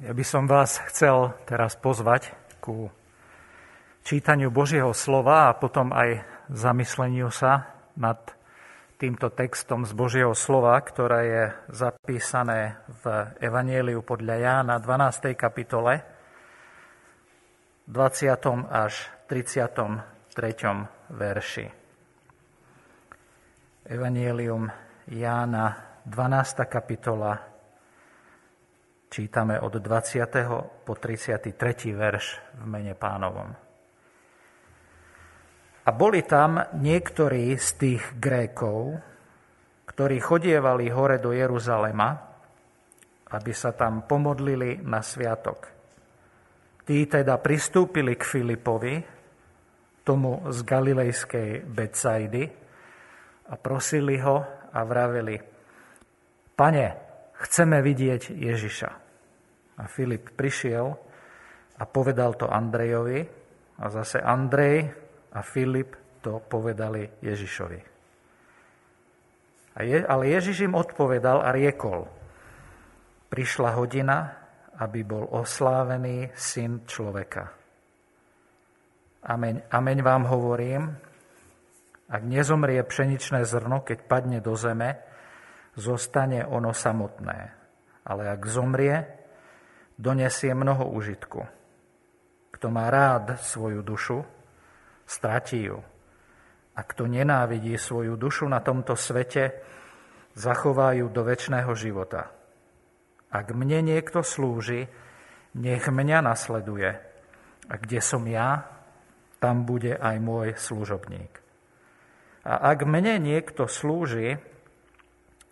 Ja by som vás chcel teraz pozvať ku čítaniu Božieho slova a potom aj zamysleniu sa nad týmto textom z Božieho slova, ktoré je zapísané v Evanieliu podľa Jána 12. kapitole 20. až 33. verši. Evanielium Jána 12. kapitola Čítame od 20. po 33. verš v mene pánovom. A boli tam niektorí z tých Grékov, ktorí chodievali hore do Jeruzalema, aby sa tam pomodlili na sviatok. Tí teda pristúpili k Filipovi, tomu z galilejskej Betsaidy, a prosili ho a vraveli, Pane, Chceme vidieť Ježiša. A Filip prišiel a povedal to Andrejovi a zase Andrej a Filip to povedali Ježišovi. A je, ale Ježiš im odpovedal a riekol, prišla hodina, aby bol oslávený syn človeka. Ameň, ameň vám hovorím, ak nezomrie pšeničné zrno, keď padne do zeme, zostane ono samotné. Ale ak zomrie, donesie mnoho užitku. Kto má rád svoju dušu, stratí ju. A kto nenávidí svoju dušu na tomto svete, zachová ju do väčšného života. Ak mne niekto slúži, nech mňa nasleduje. A kde som ja, tam bude aj môj služobník. A ak mne niekto slúži,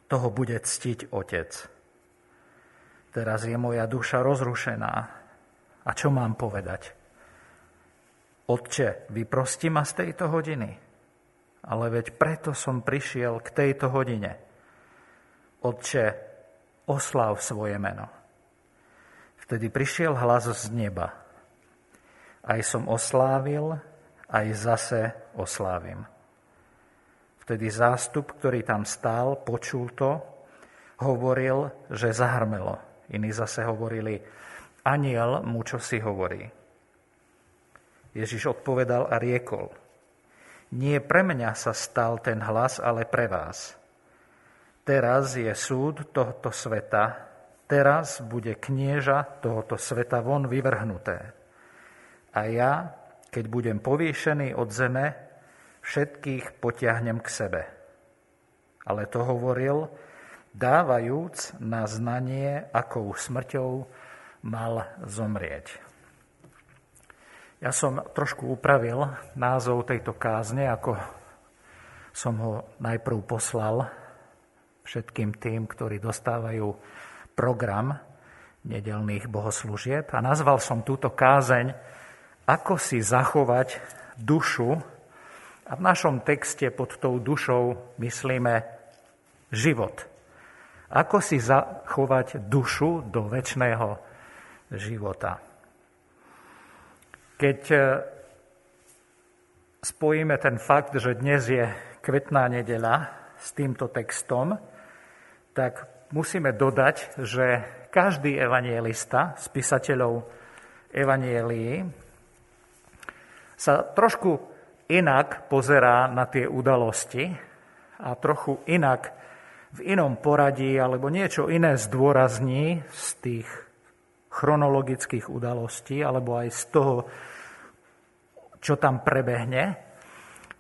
toho bude ctiť Otec. Teraz je moja duša rozrušená. A čo mám povedať? Otče, vyprosti ma z tejto hodiny. Ale veď preto som prišiel k tejto hodine. Otče, oslav svoje meno. Vtedy prišiel hlas z neba. Aj som oslávil, aj zase oslávim. Vtedy zástup, ktorý tam stál, počul to, hovoril, že zahrmelo. Iní zase hovorili, aniel mu čo si hovorí. Ježiš odpovedal a riekol, nie pre mňa sa stal ten hlas, ale pre vás. Teraz je súd tohto sveta, teraz bude knieža tohoto sveta von vyvrhnuté. A ja, keď budem povýšený od zeme, všetkých potiahnem k sebe. Ale to hovoril, dávajúc na znanie, akou smrťou mal zomrieť. Ja som trošku upravil názov tejto kázne, ako som ho najprv poslal všetkým tým, ktorí dostávajú program nedelných bohoslúžieb a nazval som túto kázeň Ako si zachovať dušu a v našom texte pod tou dušou myslíme život. Ako si zachovať dušu do väčšného života. Keď e, spojíme ten fakt, že dnes je kvetná nedeľa s týmto textom, tak musíme dodať, že každý evanielista z písateľov evanielii sa trošku inak pozerá na tie udalosti a trochu inak v inom poradí alebo niečo iné zdôrazní z tých chronologických udalostí alebo aj z toho, čo tam prebehne.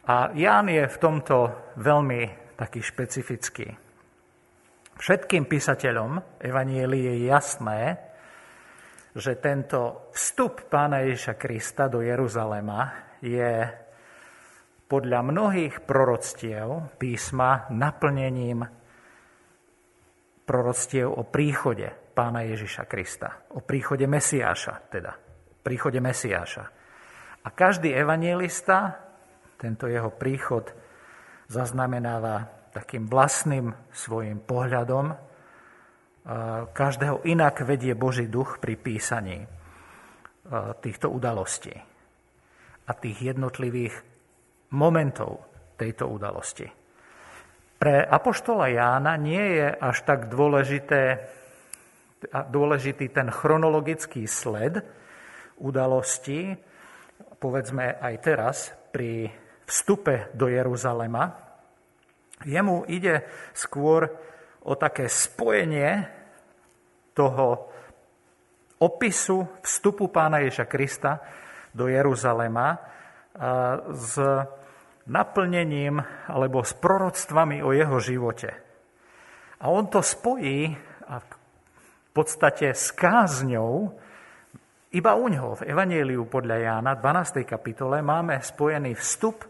A Ján je v tomto veľmi taký špecifický. Všetkým písateľom Evanielie je jasné, že tento vstup pána Ježiša Krista do Jeruzalema je podľa mnohých proroctiev písma naplnením proroctiev o príchode pána Ježiša Krista, o príchode Mesiáša, teda príchode Mesiáša. A každý evangelista tento jeho príchod zaznamenáva takým vlastným svojim pohľadom. Každého inak vedie Boží duch pri písaní týchto udalostí a tých jednotlivých momentov tejto udalosti. Pre apoštola Jána nie je až tak dôležité dôležitý ten chronologický sled udalostí, povedzme aj teraz, pri vstupe do Jeruzalema. Jemu ide skôr o také spojenie toho opisu vstupu pána Ježa Krista do Jeruzalema s naplnením alebo s proroctvami o jeho živote. A on to spojí v podstate s kázňou, iba u ňoho v Evangeliu podľa Jána, 12. kapitole, máme spojený vstup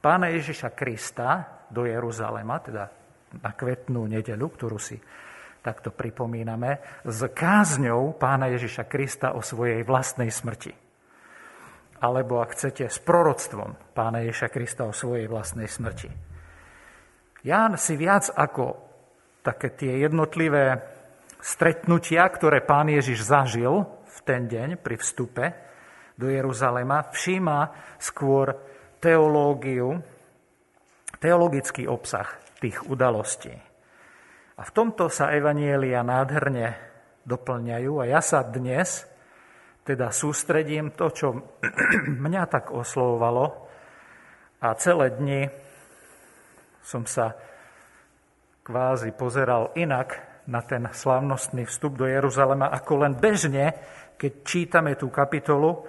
pána Ježiša Krista do Jeruzalema, teda na kvetnú nedelu, ktorú si takto pripomíname, s kázňou pána Ježiša Krista o svojej vlastnej smrti. Alebo, ak chcete, s proroctvom pána Ježiša Krista o svojej vlastnej smrti. Ján si viac ako také tie jednotlivé stretnutia, ktoré pán Ježiš zažil v ten deň pri vstupe do Jeruzalema, všíma skôr teológiu, teologický obsah tých udalostí. A v tomto sa evanielia nádherne doplňajú a ja sa dnes teda sústredím to, čo mňa tak oslovovalo a celé dni som sa kvázi pozeral inak na ten slávnostný vstup do Jeruzalema ako len bežne, keď čítame tú kapitolu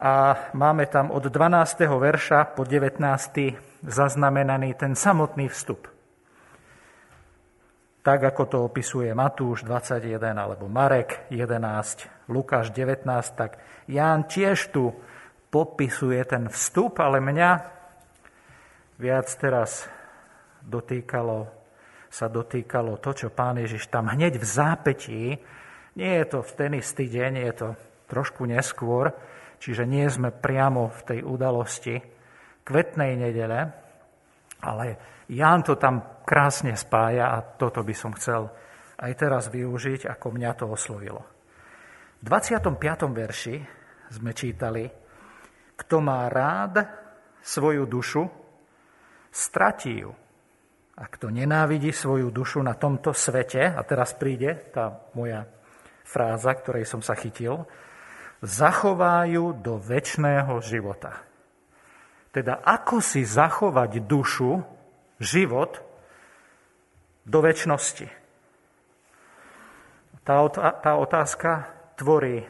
a máme tam od 12. verša po 19. zaznamenaný ten samotný vstup. Tak, ako to opisuje Matúš 21 alebo Marek 11, Lukáš 19, tak Ján tiež tu popisuje ten vstup, ale mňa viac teraz dotýkalo, sa dotýkalo to, čo pán Ježiš tam hneď v zápetí, nie je to v ten istý deň, je to trošku neskôr, čiže nie sme priamo v tej udalosti kvetnej nedele, ale Ján to tam krásne spája a toto by som chcel aj teraz využiť, ako mňa to oslovilo. V 25. verši sme čítali, kto má rád svoju dušu, stratí ju. A kto nenávidí svoju dušu na tomto svete, a teraz príde tá moja fráza, ktorej som sa chytil, zachovajú do väčšného života. Teda ako si zachovať dušu, život do väčšnosti. Tá, tá otázka tvorí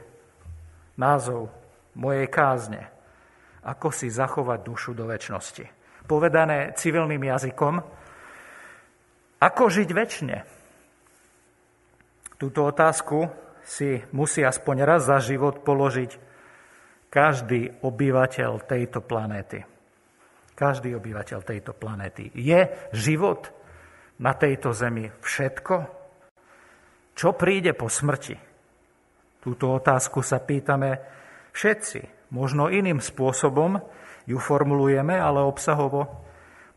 názov mojej kázne. Ako si zachovať dušu do väčšnosti. Povedané civilným jazykom, ako žiť väčšine. Túto otázku si musí aspoň raz za život položiť každý obyvateľ tejto planéty. Každý obyvateľ tejto planéty. Je život na tejto zemi všetko? Čo príde po smrti? Túto otázku sa pýtame všetci. Možno iným spôsobom ju formulujeme, ale obsahovo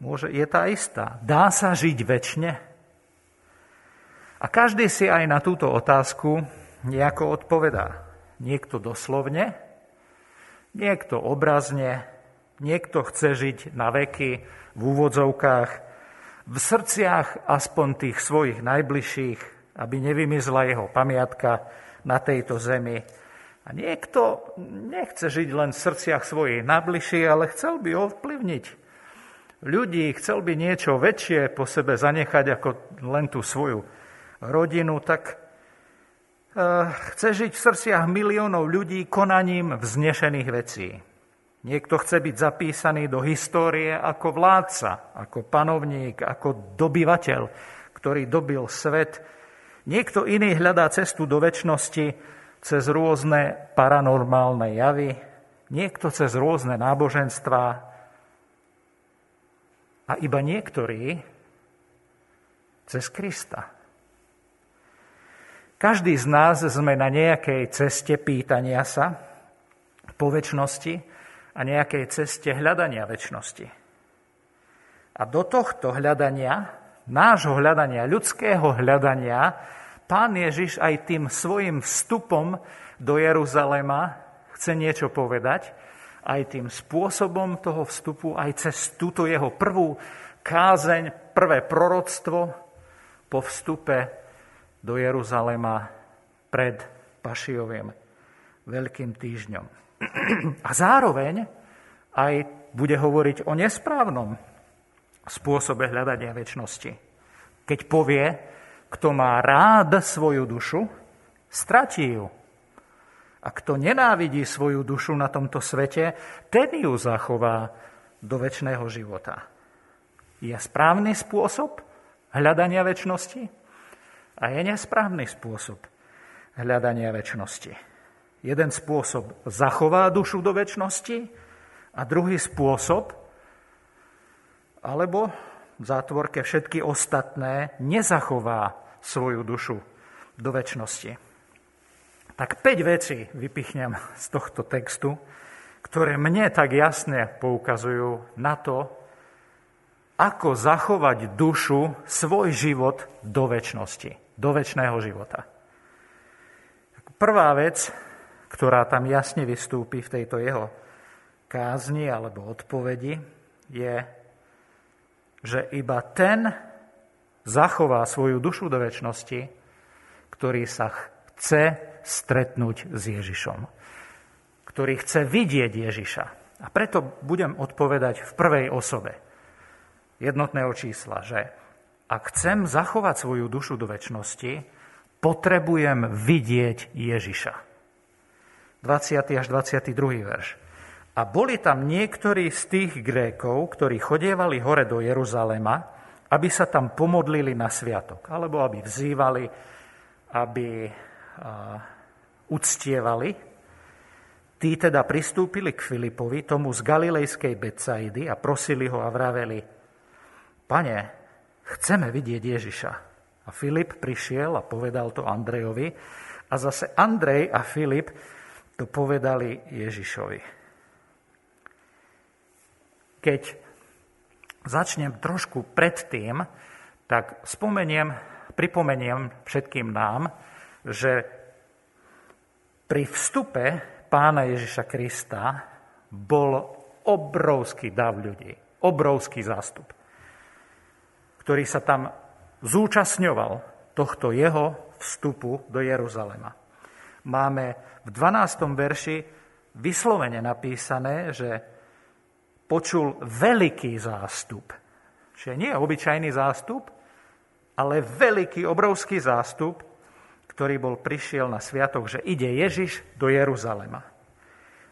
môže, je tá istá. Dá sa žiť väčšine? A každý si aj na túto otázku nejako odpovedá. Niekto doslovne, niekto obrazne, niekto chce žiť na veky v úvodzovkách, v srdciach aspoň tých svojich najbližších, aby nevymizla jeho pamiatka na tejto zemi. A niekto nechce žiť len v srdciach svojich najbližších, ale chcel by ovplyvniť ľudí, chcel by niečo väčšie po sebe zanechať ako len tú svoju rodinu, tak Eh, chce žiť v srdciach miliónov ľudí konaním vznešených vecí. Niekto chce byť zapísaný do histórie ako vládca, ako panovník, ako dobyvateľ, ktorý dobil svet. Niekto iný hľadá cestu do väčšnosti cez rôzne paranormálne javy, niekto cez rôzne náboženstvá a iba niektorí cez Krista. Každý z nás sme na nejakej ceste pýtania sa po väčšnosti a nejakej ceste hľadania väčšnosti. A do tohto hľadania, nášho hľadania, ľudského hľadania, pán Ježiš aj tým svojim vstupom do Jeruzalema chce niečo povedať, aj tým spôsobom toho vstupu, aj cez túto jeho prvú kázeň, prvé proroctvo po vstupe do Jeruzalema pred Pašiovým veľkým týždňom. A zároveň aj bude hovoriť o nesprávnom spôsobe hľadania väčšnosti. Keď povie, kto má rád svoju dušu, stratí ju. A kto nenávidí svoju dušu na tomto svete, ten ju zachová do väčšného života. Je správny spôsob hľadania väčšnosti a je nesprávny spôsob hľadania väčšnosti. Jeden spôsob zachová dušu do väčšnosti a druhý spôsob, alebo v zátvorke všetky ostatné, nezachová svoju dušu do väčšnosti. Tak 5 vecí vypichnem z tohto textu, ktoré mne tak jasne poukazujú na to, ako zachovať dušu, svoj život do väčšnosti, do väčšného života. Prvá vec, ktorá tam jasne vystúpi v tejto jeho kázni alebo odpovedi, je, že iba ten zachová svoju dušu do väčšnosti, ktorý sa chce stretnúť s Ježišom, ktorý chce vidieť Ježiša. A preto budem odpovedať v prvej osobe jednotného čísla, že ak chcem zachovať svoju dušu do väčšnosti, potrebujem vidieť Ježiša. 20. až 22. verš. A boli tam niektorí z tých Grékov, ktorí chodievali hore do Jeruzalema, aby sa tam pomodlili na sviatok, alebo aby vzývali, aby uctievali, tí teda pristúpili k Filipovi, tomu z Galilejskej Betsaidy a prosili ho a vraveli, pane, chceme vidieť Ježiša. A Filip prišiel a povedal to Andrejovi a zase Andrej a Filip to povedali Ježišovi. Keď začnem trošku predtým, tak spomeniem, pripomeniem všetkým nám, že pri vstupe pána Ježiša Krista bol obrovský dav ľudí, obrovský zástup, ktorý sa tam zúčastňoval tohto jeho vstupu do Jeruzalema. Máme v 12. verši vyslovene napísané, že počul veľký zástup. Čiže nie obyčajný zástup, ale veľký, obrovský zástup ktorý bol prišiel na sviatok, že ide Ježiš do Jeruzalema.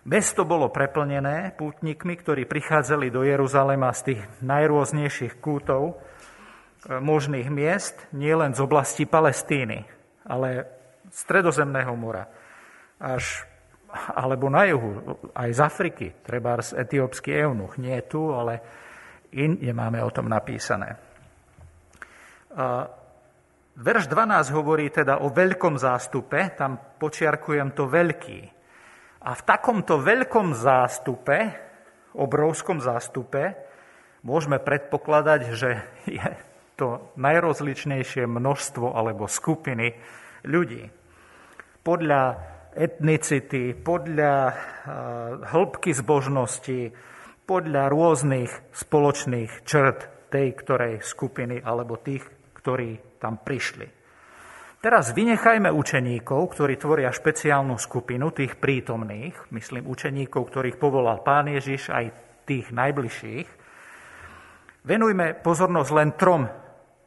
Mesto bolo preplnené pútnikmi, ktorí prichádzali do Jeruzalema z tých najrôznejších kútov e, možných miest, nielen z oblasti Palestíny, ale stredozemného mora, až, alebo na juhu, aj z Afriky, treba z etiópsky eunuch. Nie tu, ale inde máme o tom napísané. Verš 12 hovorí teda o veľkom zástupe, tam počiarkujem to veľký. A v takomto veľkom zástupe, obrovskom zástupe, môžeme predpokladať, že je to najrozličnejšie množstvo alebo skupiny ľudí. Podľa etnicity, podľa eh, hĺbky zbožnosti, podľa rôznych spoločných črt tej ktorej skupiny alebo tých, ktorí tam prišli. Teraz vynechajme učeníkov, ktorí tvoria špeciálnu skupinu tých prítomných, myslím učeníkov, ktorých povolal Pán Ježiš, aj tých najbližších. Venujme pozornosť len trom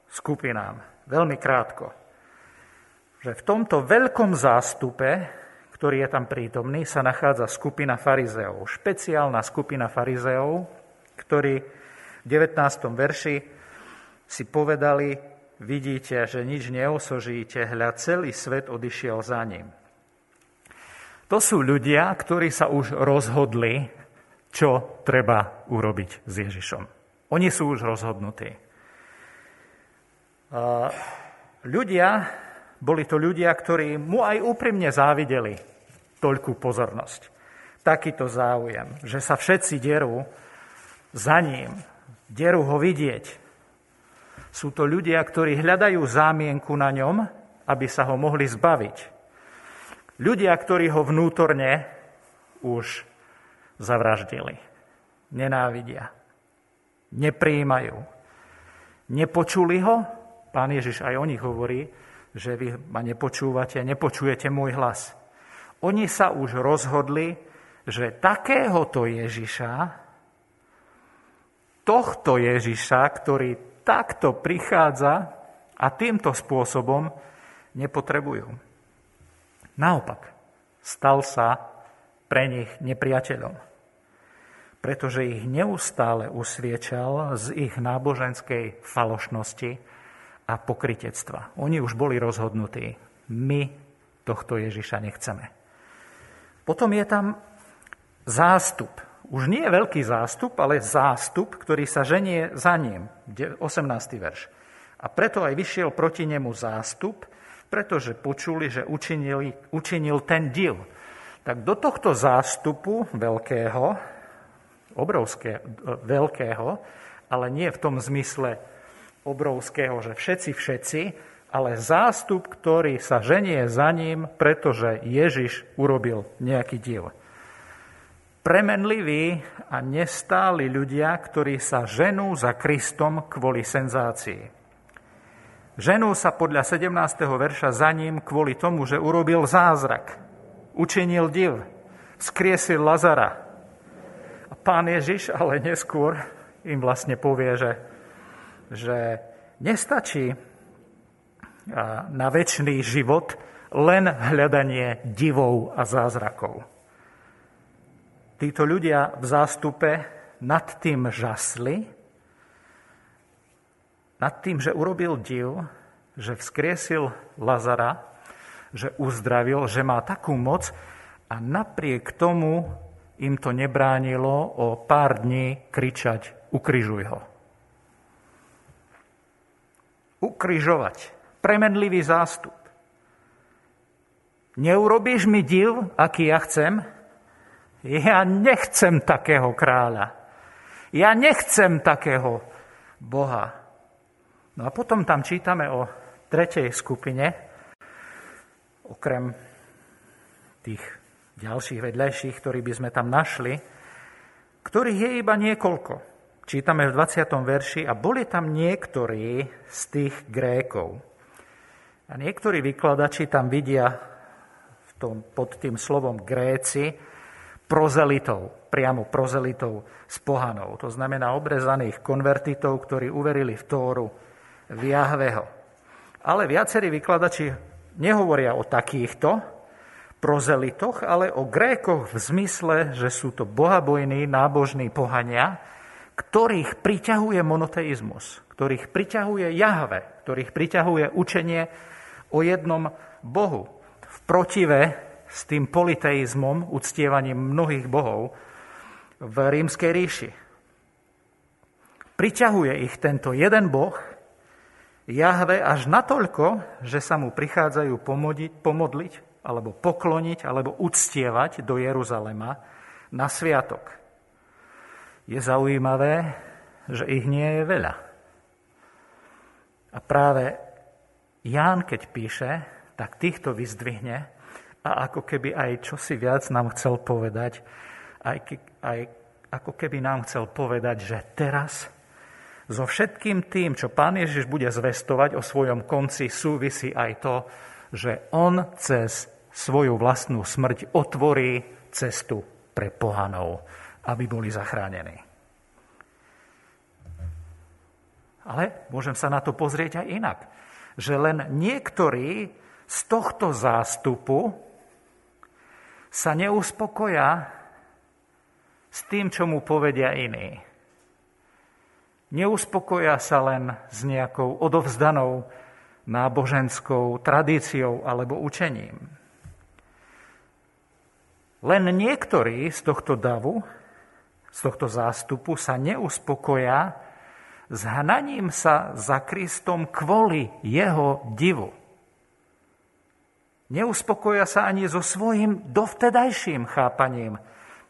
skupinám, veľmi krátko. Že v tomto veľkom zástupe, ktorý je tam prítomný, sa nachádza skupina farizeov, špeciálna skupina farizeov, ktorí v 19. verši si povedali, vidíte, že nič neosožíte, hľa celý svet odišiel za ním. To sú ľudia, ktorí sa už rozhodli, čo treba urobiť s Ježišom. Oni sú už rozhodnutí. Ľudia, boli to ľudia, ktorí mu aj úprimne závideli toľkú pozornosť. Takýto záujem, že sa všetci derú za ním, derú ho vidieť, sú to ľudia, ktorí hľadajú zámienku na ňom, aby sa ho mohli zbaviť. Ľudia, ktorí ho vnútorne už zavraždili. Nenávidia. Nepríjmajú. Nepočuli ho? Pán Ježiš aj o nich hovorí, že vy ma nepočúvate, nepočujete môj hlas. Oni sa už rozhodli, že takéhoto Ježiša, tohto Ježiša, ktorý takto prichádza a týmto spôsobom nepotrebujú. Naopak, stal sa pre nich nepriateľom, pretože ich neustále usviečal z ich náboženskej falošnosti, a pokritectva. Oni už boli rozhodnutí. My tohto Ježiša nechceme. Potom je tam zástup. Už nie je veľký zástup, ale zástup, ktorý sa ženie za ním. 18. verš. A preto aj vyšiel proti nemu zástup, pretože počuli, že učinil, učinil ten diel. Tak do tohto zástupu veľkého, obrovské, veľkého, ale nie v tom zmysle obrovského, že všetci, všetci, ale zástup, ktorý sa ženie za ním, pretože Ježiš urobil nejaký diel. Premenliví a nestáli ľudia, ktorí sa ženú za Kristom kvôli senzácii. Ženú sa podľa 17. verša za ním kvôli tomu, že urobil zázrak, učinil div, skriesil Lazara. A pán Ježiš ale neskôr im vlastne povie, že že nestačí na väčší život len hľadanie divov a zázrakov. Títo ľudia v zástupe nad tým žasli, nad tým, že urobil div, že vzkriesil Lazara, že uzdravil, že má takú moc a napriek tomu im to nebránilo o pár dní kričať ukrižuj ho ukrižovať. Premenlivý zástup. Neurobíš mi div, aký ja chcem? Ja nechcem takého kráľa. Ja nechcem takého Boha. No a potom tam čítame o tretej skupine, okrem tých ďalších vedľajších, ktorí by sme tam našli, ktorých je iba niekoľko. Čítame v 20. verši, a boli tam niektorí z tých Grékov. A niektorí vykladači tam vidia v tom, pod tým slovom Gréci prozelitov, priamo prozelitov z pohanov. To znamená obrezaných konvertitov, ktorí uverili v Tóru, v Jahveho. Ale viacerí vykladači nehovoria o takýchto prozelitoch, ale o Grékoch v zmysle, že sú to bohabojní, nábožní pohania, ktorých priťahuje monoteizmus, ktorých priťahuje Jahve, ktorých priťahuje učenie o jednom Bohu. V protive s tým politeizmom, uctievaním mnohých bohov v rímskej ríši. Priťahuje ich tento jeden boh, Jahve, až natoľko, že sa mu prichádzajú pomodiť, pomodliť, alebo pokloniť, alebo uctievať do Jeruzalema na sviatok je zaujímavé, že ich nie je veľa. A práve Ján, keď píše, tak týchto vyzdvihne a ako keby aj čosi viac nám chcel povedať, aj, aj ako keby nám chcel povedať, že teraz so všetkým tým, čo pán Ježiš bude zvestovať o svojom konci, súvisí aj to, že on cez svoju vlastnú smrť otvorí cestu pre pohanov aby boli zachránení. Ale môžem sa na to pozrieť aj inak. Že len niektorí z tohto zástupu sa neuspokoja s tým, čo mu povedia iní. Neuspokoja sa len s nejakou odovzdanou náboženskou tradíciou alebo učením. Len niektorí z tohto davu z tohto zástupu sa neuspokoja s hnaním sa za Kristom kvôli jeho divu. Neuspokoja sa ani so svojím dovtedajším chápaním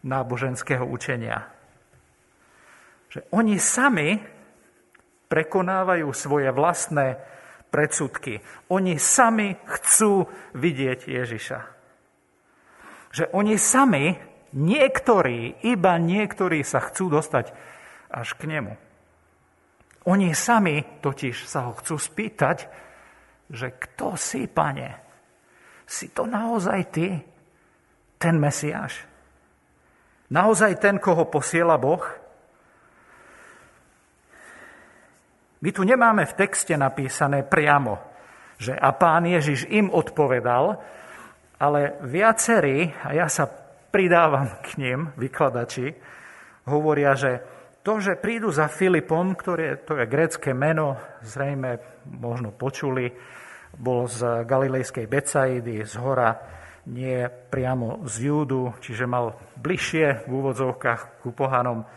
náboženského učenia. Že oni sami prekonávajú svoje vlastné predsudky. Oni sami chcú vidieť Ježiša. Že oni sami Niektorí, iba niektorí sa chcú dostať až k nemu. Oni sami totiž sa ho chcú spýtať, že kto si, pane? Si to naozaj ty, ten Mesiáš? Naozaj ten, koho posiela Boh? My tu nemáme v texte napísané priamo, že a pán Ježiš im odpovedal, ale viacerí, a ja sa pridávam k ním, vykladači, hovoria, že to, že prídu za Filipom, ktoré, to je grecké meno, zrejme možno počuli, bol z galilejskej Becaidy, z hora, nie priamo z Júdu, čiže mal bližšie v úvodzovkách ku pohanom.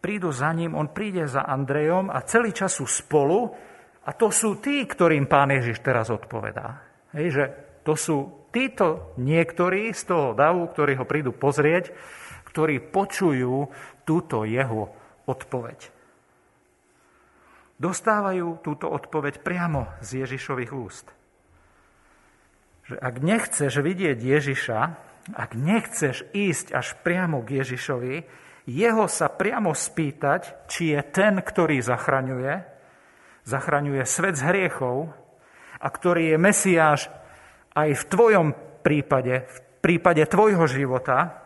Prídu za ním, on príde za Andrejom a celý čas sú spolu a to sú tí, ktorým pán Ježiš teraz odpovedá. Hej, že to sú títo niektorí z toho davu, ktorí ho prídu pozrieť, ktorí počujú túto jeho odpoveď. Dostávajú túto odpoveď priamo z Ježišových úst. Že ak nechceš vidieť Ježiša, ak nechceš ísť až priamo k Ježišovi, jeho sa priamo spýtať, či je ten, ktorý zachraňuje, zachraňuje svet z hriechov a ktorý je Mesiáš aj v tvojom prípade, v prípade tvojho života,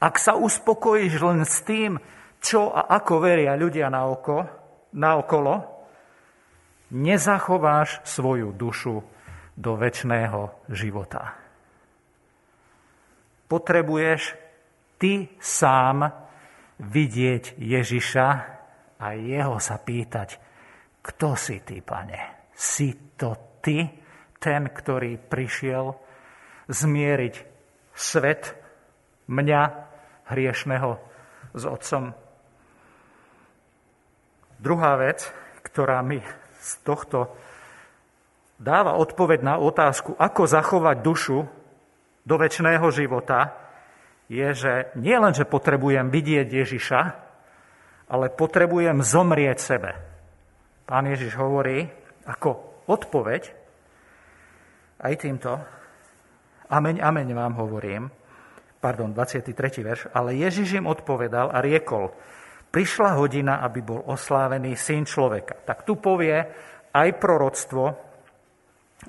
ak sa uspokojíš len s tým, čo a ako veria ľudia na, oko, na okolo, nezachováš svoju dušu do väčšného života. Potrebuješ ty sám vidieť Ježiša a jeho sa pýtať, kto si ty, pane? Si to ty, ten, ktorý prišiel zmieriť svet, mňa hriešného s otcom. Druhá vec, ktorá mi z tohto dáva odpoveď na otázku, ako zachovať dušu do väčšného života, je, že nie len, že potrebujem vidieť Ježiša, ale potrebujem zomrieť sebe. Pán Ježiš hovorí ako odpoveď aj týmto, ameň, ameň vám hovorím, pardon, 23. verš, ale Ježiš im odpovedal a riekol, prišla hodina, aby bol oslávený syn človeka. Tak tu povie aj proroctvo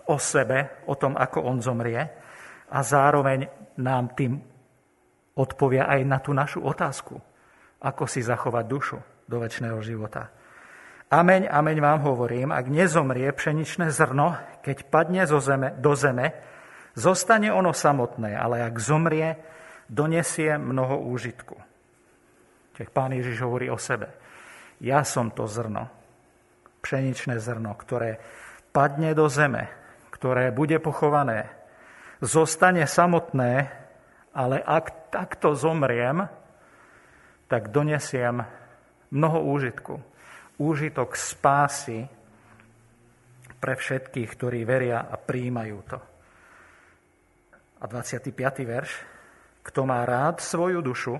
o sebe, o tom, ako on zomrie a zároveň nám tým odpovia aj na tú našu otázku, ako si zachovať dušu do väčšného života. Ameň, ameň vám hovorím, ak nezomrie pšeničné zrno, keď padne zo zeme, do zeme, zostane ono samotné, ale ak zomrie, donesie mnoho úžitku. Čiže pán Ježiš hovorí o sebe. Ja som to zrno, pšeničné zrno, ktoré padne do zeme, ktoré bude pochované, zostane samotné, ale ak takto zomriem, tak donesiem mnoho úžitku. Úžitok spásy pre všetkých, ktorí veria a príjmajú to. A 25. verš. Kto má rád svoju dušu,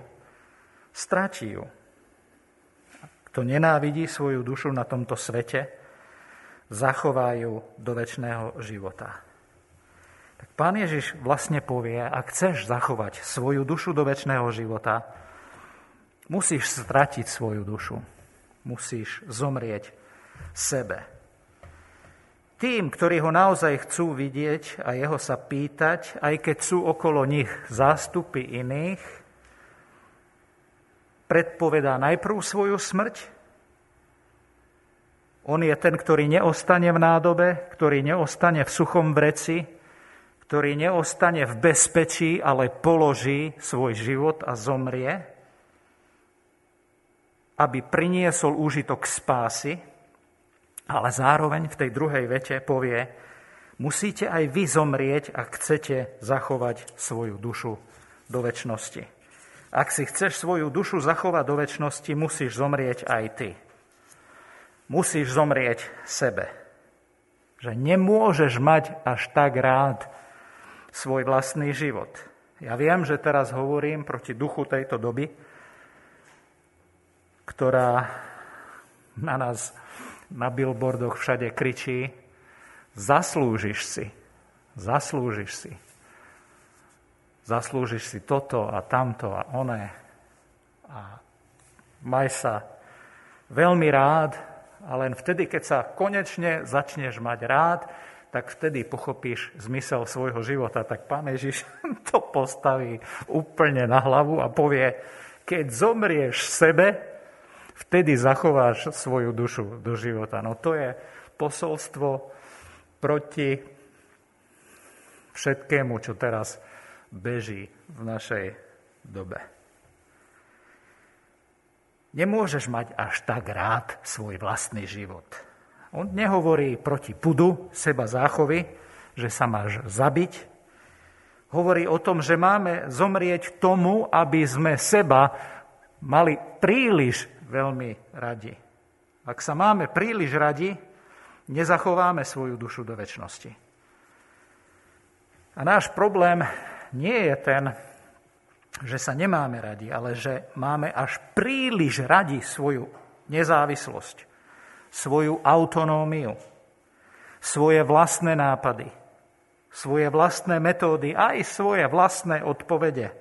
stratí ju. Kto nenávidí svoju dušu na tomto svete, zachová ju do väčšného života. Tak pán Ježiš vlastne povie, ak chceš zachovať svoju dušu do väčšného života, musíš stratiť svoju dušu. Musíš zomrieť sebe tým, ktorí ho naozaj chcú vidieť a jeho sa pýtať, aj keď sú okolo nich zástupy iných, predpovedá najprv svoju smrť. On je ten, ktorý neostane v nádobe, ktorý neostane v suchom vreci, ktorý neostane v bezpečí, ale položí svoj život a zomrie, aby priniesol úžitok spásy, ale zároveň v tej druhej vete povie, musíte aj vy zomrieť, ak chcete zachovať svoju dušu do väčšnosti. Ak si chceš svoju dušu zachovať do väčšnosti, musíš zomrieť aj ty. Musíš zomrieť sebe. Že nemôžeš mať až tak rád svoj vlastný život. Ja viem, že teraz hovorím proti duchu tejto doby, ktorá na nás na billboardoch všade kričí, zaslúžiš si, zaslúžiš si. Zaslúžiš si toto a tamto a oné. A maj sa veľmi rád A len vtedy, keď sa konečne začneš mať rád, tak vtedy pochopíš zmysel svojho života. Tak Pán Ježiš to postaví úplne na hlavu a povie, keď zomrieš sebe, vtedy zachováš svoju dušu do života. No to je posolstvo proti všetkému, čo teraz beží v našej dobe. Nemôžeš mať až tak rád svoj vlastný život. On nehovorí proti pudu, seba záchovy, že sa máš zabiť. Hovorí o tom, že máme zomrieť tomu, aby sme seba mali príliš veľmi radi. Ak sa máme príliš radi, nezachováme svoju dušu do väčšnosti. A náš problém nie je ten, že sa nemáme radi, ale že máme až príliš radi svoju nezávislosť, svoju autonómiu, svoje vlastné nápady, svoje vlastné metódy, aj svoje vlastné odpovede.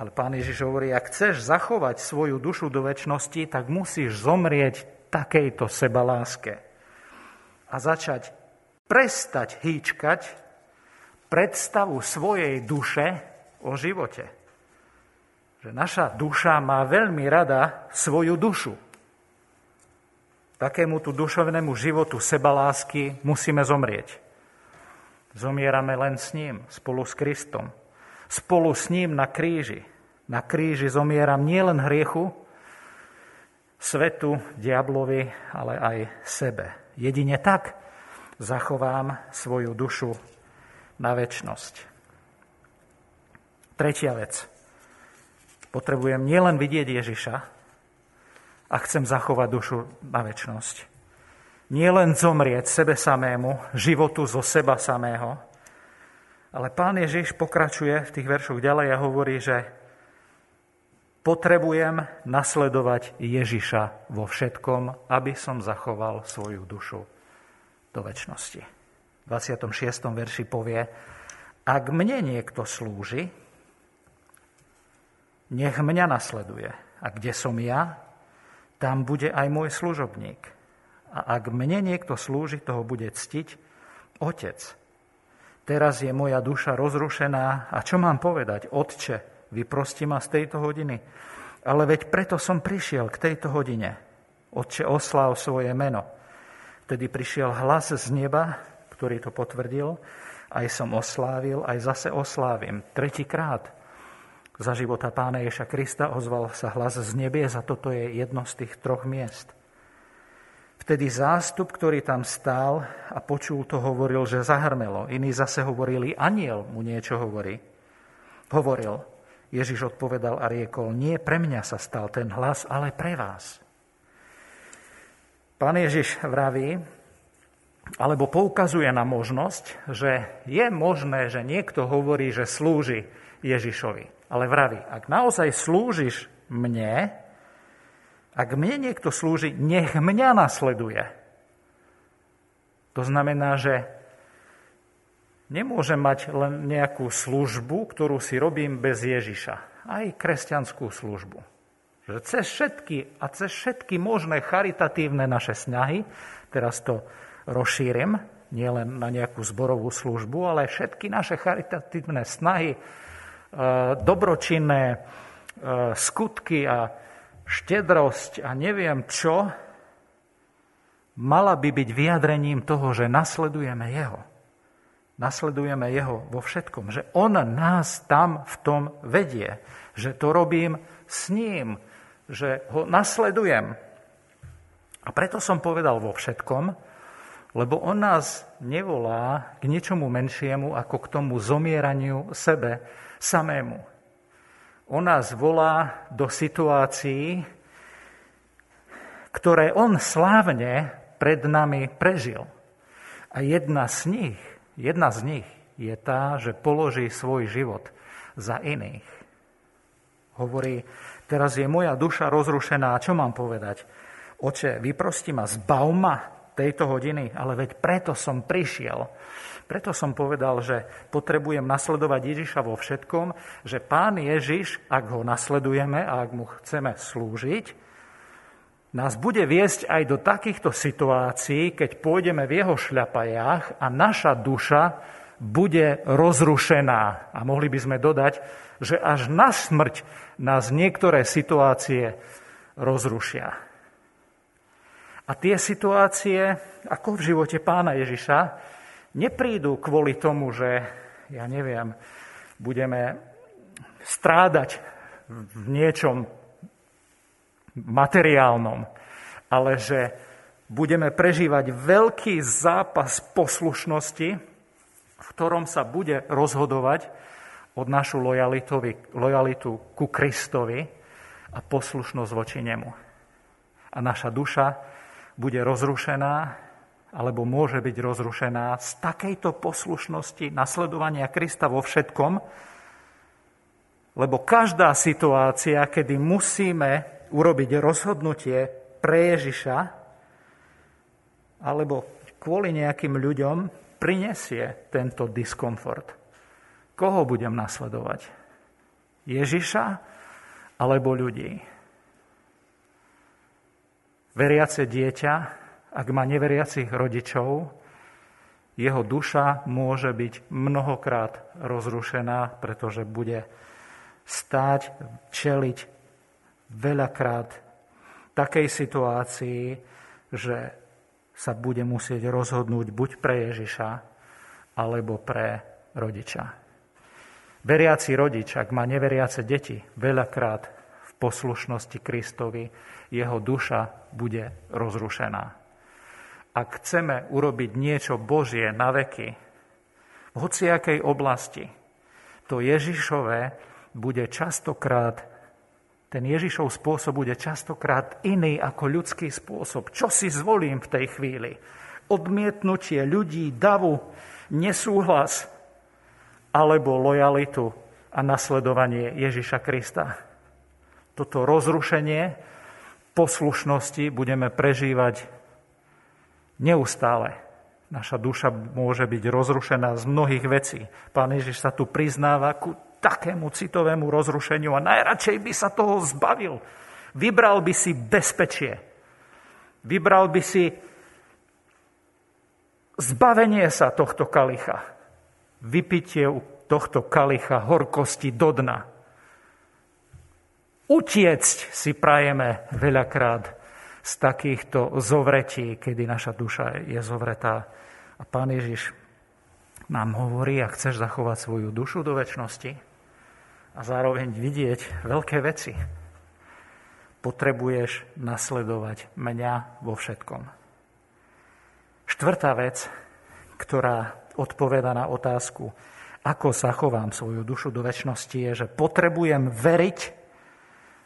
Ale pán Ježiš hovorí, ak chceš zachovať svoju dušu do väčšnosti, tak musíš zomrieť takejto sebaláske a začať prestať hýčkať predstavu svojej duše o živote. Že naša duša má veľmi rada svoju dušu takému tu dušovnému životu sebalásky musíme zomrieť. Zomierame len s ním, spolu s Kristom. Spolu s ním na kríži. Na kríži zomieram nielen hriechu, svetu, diablovi, ale aj sebe. Jedine tak zachovám svoju dušu na väčnosť. Tretia vec. Potrebujem nielen vidieť Ježiša, a chcem zachovať dušu na väčnosť. Nie len zomrieť sebe samému, životu zo seba samého, ale pán Ježiš pokračuje v tých veršoch ďalej a hovorí, že potrebujem nasledovať Ježiša vo všetkom, aby som zachoval svoju dušu do väčšnosti. V 26. verši povie, ak mne niekto slúži, nech mňa nasleduje. A kde som ja, tam bude aj môj služobník. A ak mne niekto slúži, toho bude ctiť Otec. Teraz je moja duša rozrušená a čo mám povedať? Otče, vyprosti ma z tejto hodiny. Ale veď preto som prišiel k tejto hodine. Otče, osláv svoje meno. Vtedy prišiel hlas z neba, ktorý to potvrdil. Aj som oslávil, aj zase oslávim. Tretíkrát za života pána Ješa Krista ozval sa hlas z nebies a toto je jedno z tých troch miest. Vtedy zástup, ktorý tam stál a počul to, hovoril, že zahrmelo. Iní zase hovorili, aniel mu niečo hovorí. Hovoril, Ježiš odpovedal a riekol, nie pre mňa sa stal ten hlas, ale pre vás. Pán Ježiš vraví, alebo poukazuje na možnosť, že je možné, že niekto hovorí, že slúži Ježišovi. Ale vraví, ak naozaj slúžiš mne, ak mne niekto slúži, nech mňa nasleduje. To znamená, že nemôžem mať len nejakú službu, ktorú si robím bez Ježiša. Aj kresťanskú službu. Že cez všetky a cez všetky možné charitatívne naše snahy, teraz to rozšírim, nielen na nejakú zborovú službu, ale všetky naše charitatívne snahy, E, dobročinné e, skutky a štedrosť a neviem čo, mala by byť vyjadrením toho, že nasledujeme Jeho. Nasledujeme Jeho vo všetkom. Že On nás tam v tom vedie. Že to robím s ním. Že ho nasledujem. A preto som povedal vo všetkom, lebo on nás nevolá k ničomu menšiemu ako k tomu zomieraniu sebe, samému. On nás volá do situácií, ktoré on slávne pred nami prežil. A jedna z nich, jedna z nich je tá, že položí svoj život za iných. Hovorí, teraz je moja duša rozrušená, čo mám povedať? Oče, vyprosti ma, zbav ma tejto hodiny, ale veď preto som prišiel, preto som povedal, že potrebujem nasledovať Ježiša vo všetkom, že pán Ježiš, ak ho nasledujeme a ak mu chceme slúžiť, nás bude viesť aj do takýchto situácií, keď pôjdeme v jeho šľapajách a naša duša bude rozrušená. A mohli by sme dodať, že až na smrť nás niektoré situácie rozrušia. A tie situácie, ako v živote pána Ježiša, neprídu kvôli tomu, že, ja neviem, budeme strádať v niečom materiálnom, ale že budeme prežívať veľký zápas poslušnosti, v ktorom sa bude rozhodovať od našu lojalitu, ku Kristovi a poslušnosť voči nemu. A naša duša bude rozrušená, alebo môže byť rozrušená z takejto poslušnosti nasledovania Krista vo všetkom, lebo každá situácia, kedy musíme urobiť rozhodnutie pre Ježiša, alebo kvôli nejakým ľuďom prinesie tento diskomfort. Koho budem nasledovať? Ježiša alebo ľudí? Veriace dieťa, ak má neveriacich rodičov, jeho duša môže byť mnohokrát rozrušená, pretože bude stáť, čeliť veľakrát takej situácii, že sa bude musieť rozhodnúť buď pre Ježiša, alebo pre rodiča. Veriaci rodič, ak má neveriace deti, veľakrát v poslušnosti Kristovi, jeho duša bude rozrušená. Ak chceme urobiť niečo Božie na veky, v hociakej oblasti, to Ježišové bude častokrát ten Ježišov spôsob bude častokrát iný ako ľudský spôsob. Čo si zvolím v tej chvíli? Odmietnutie ľudí, davu, nesúhlas alebo lojalitu a nasledovanie Ježiša Krista. Toto rozrušenie poslušnosti budeme prežívať neustále. Naša duša môže byť rozrušená z mnohých vecí. Pán Ježiš sa tu priznáva ku takému citovému rozrušeniu a najradšej by sa toho zbavil. Vybral by si bezpečie. Vybral by si zbavenie sa tohto kalicha. Vypitie tohto kalicha horkosti do dna. Utiecť si prajeme veľakrát z takýchto zovretí, kedy naša duša je zovretá. A Pán Ježiš nám hovorí, ak chceš zachovať svoju dušu do väčšnosti, a zároveň vidieť veľké veci. Potrebuješ nasledovať mňa vo všetkom. Štvrtá vec, ktorá odpoveda na otázku, ako sa svoju dušu do väčšnosti, je, že potrebujem veriť,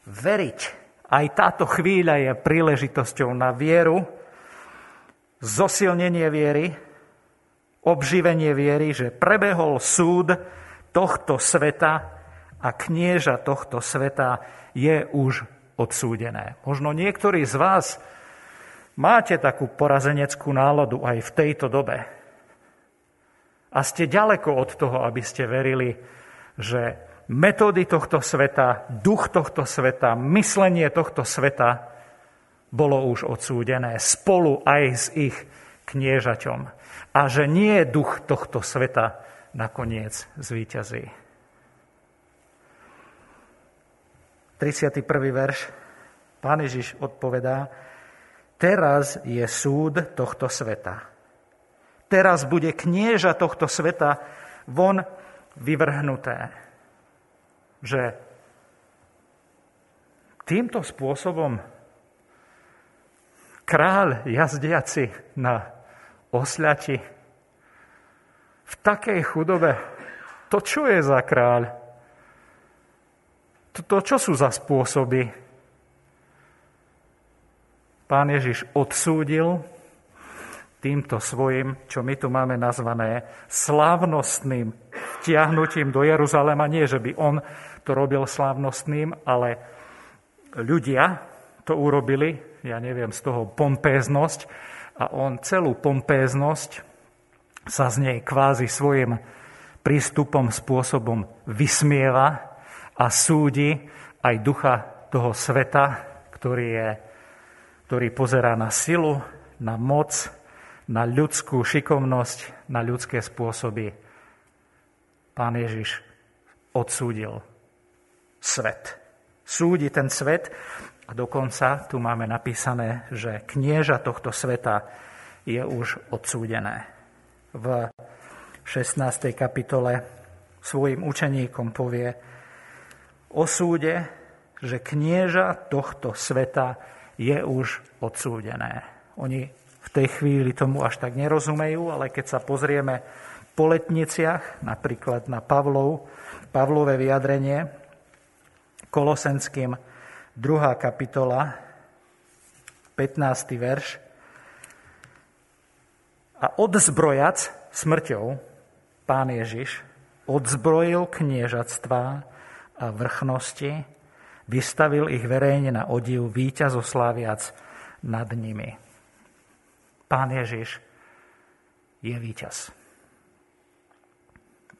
veriť. Aj táto chvíľa je príležitosťou na vieru, zosilnenie viery, obživenie viery, že prebehol súd tohto sveta a knieža tohto sveta je už odsúdené. Možno niektorí z vás máte takú porazeneckú náladu aj v tejto dobe. A ste ďaleko od toho, aby ste verili, že metódy tohto sveta, duch tohto sveta, myslenie tohto sveta bolo už odsúdené spolu aj s ich kniežaťom. A že nie duch tohto sveta nakoniec zvíťazí. 31. verš, pán Ježiš odpovedá, teraz je súd tohto sveta. Teraz bude knieža tohto sveta von vyvrhnuté. Že týmto spôsobom kráľ jazdiaci na osľati v takej chudobe, to čo je za kráľ? To čo sú za spôsoby? Pán Ježiš odsúdil týmto svojim, čo my tu máme nazvané, slávnostným vtiahnutím do Jeruzalema. Nie, že by on to robil slávnostným, ale ľudia to urobili, ja neviem, z toho pompéznosť a on celú pompéznosť sa z nej kvázi svojim prístupom, spôsobom vysmieva a súdi aj ducha toho sveta, ktorý je ktorý pozerá na silu, na moc, na ľudskú šikovnosť, na ľudské spôsoby. Pán Ježiš odsúdil svet. Súdi ten svet a dokonca tu máme napísané, že knieža tohto sveta je už odsúdené. V 16. kapitole svojim učeníkom povie o súde, že knieža tohto sveta je už odsúdené. Oni v tej chvíli tomu až tak nerozumejú, ale keď sa pozrieme po letniciach, napríklad na Pavlov, Pavlové vyjadrenie, Kolosenským 2. kapitola, 15. verš. A odzbrojac smrťou pán Ježiš odzbrojil kniežatstva a vrchnosti, vystavil ich verejne na odiv víťazosláviac nad nimi. Pán Ježiš je víťaz.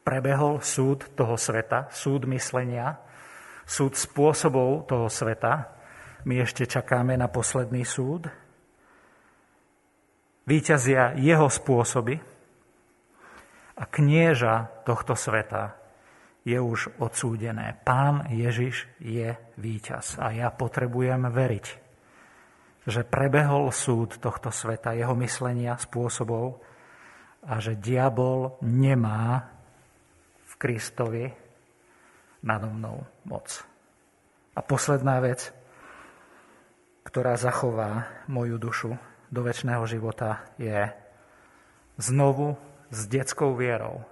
Prebehol súd toho sveta, súd myslenia, súd spôsobov toho sveta. My ešte čakáme na posledný súd. Výťazia jeho spôsoby a knieža tohto sveta je už odsúdené. Pán Ježiš je víťaz a ja potrebujem veriť, že prebehol súd tohto sveta, jeho myslenia, spôsobov a že diabol nemá v Kristovi nado mnou moc. A posledná vec, ktorá zachová moju dušu do väčšného života, je znovu s detskou vierou.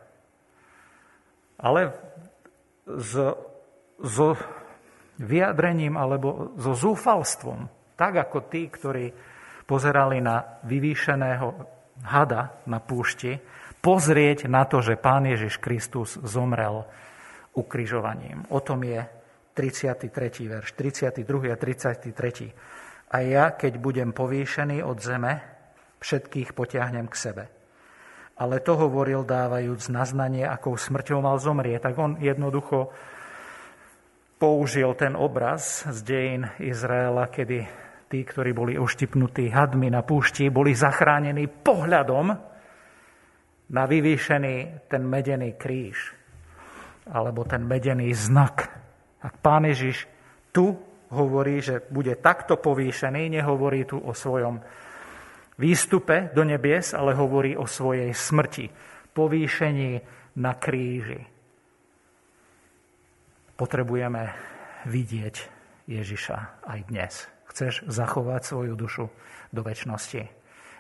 Ale s, so vyjadrením alebo so zúfalstvom, tak ako tí, ktorí pozerali na vyvýšeného hada na púšti, pozrieť na to, že Pán Ježiš Kristus zomrel ukrižovaním. O tom je 33. verš, 32. a 33. A ja, keď budem povýšený od zeme, všetkých potiahnem k sebe. Ale to hovoril dávajúc naznanie, akou smrťou mal zomrieť. Tak on jednoducho použil ten obraz z dejín Izraela, kedy tí, ktorí boli uštipnutí hadmi na púšti, boli zachránení pohľadom na vyvýšený ten medený kríž alebo ten medený znak. Ak pán Ježiš tu hovorí, že bude takto povýšený, nehovorí tu o svojom výstupe do nebies, ale hovorí o svojej smrti, povýšení na kríži. Potrebujeme vidieť Ježiša aj dnes. Chceš zachovať svoju dušu do väčšnosti.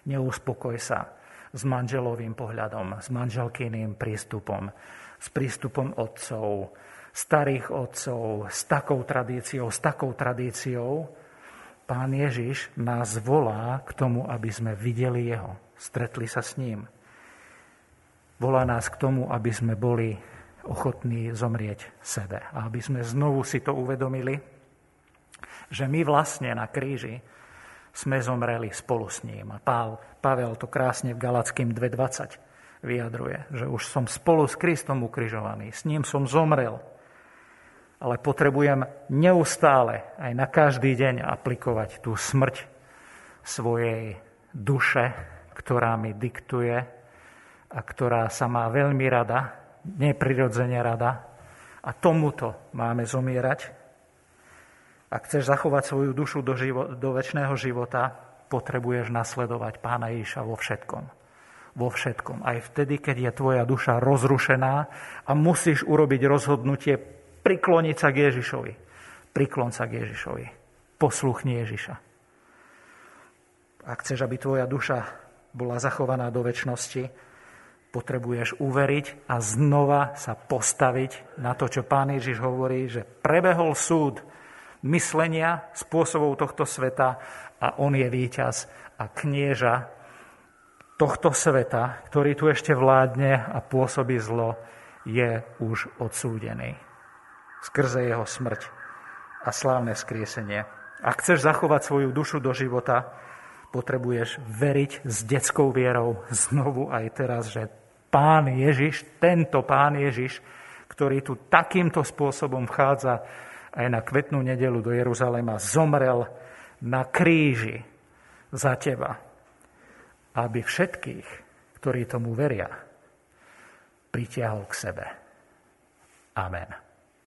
Neuspokoj sa s manželovým pohľadom, s manželkyným prístupom, s prístupom otcov, starých otcov, s takou tradíciou, s takou tradíciou. Pán Ježiš nás volá k tomu, aby sme videli Jeho, stretli sa s ním. Volá nás k tomu, aby sme boli ochotní zomrieť sebe. A aby sme znovu si to uvedomili, že my vlastne na kríži sme zomreli spolu s ním. A Pavel to krásne v Galackým 2.20 vyjadruje, že už som spolu s Kristom ukrižovaný, s ním som zomrel, ale potrebujem neustále, aj na každý deň aplikovať tú smrť svojej duše, ktorá mi diktuje a ktorá sa má veľmi rada, neprirodzene rada. A tomuto máme zomierať. Ak chceš zachovať svoju dušu do, živo- do väčšného života, potrebuješ nasledovať Pána Ježiša vo všetkom vo všetkom. Aj vtedy, keď je tvoja duša rozrušená a musíš urobiť rozhodnutie prikloniť sa k Ježišovi. Priklon sa k Ježišovi. Posluchni Ježiša. Ak chceš, aby tvoja duša bola zachovaná do väčšnosti, potrebuješ uveriť a znova sa postaviť na to, čo pán Ježiš hovorí, že prebehol súd myslenia, spôsobov tohto sveta a on je víťaz a knieža tohto sveta, ktorý tu ešte vládne a pôsobí zlo, je už odsúdený. Skrze jeho smrť a slávne skriesenie. Ak chceš zachovať svoju dušu do života, potrebuješ veriť s detskou vierou znovu aj teraz, že Pán Ježiš, tento Pán Ježiš, ktorý tu takýmto spôsobom vchádza aj na kvetnú nedelu do Jeruzalema, zomrel na kríži za teba, aby všetkých, ktorí tomu veria, pritiahol k sebe. Amen.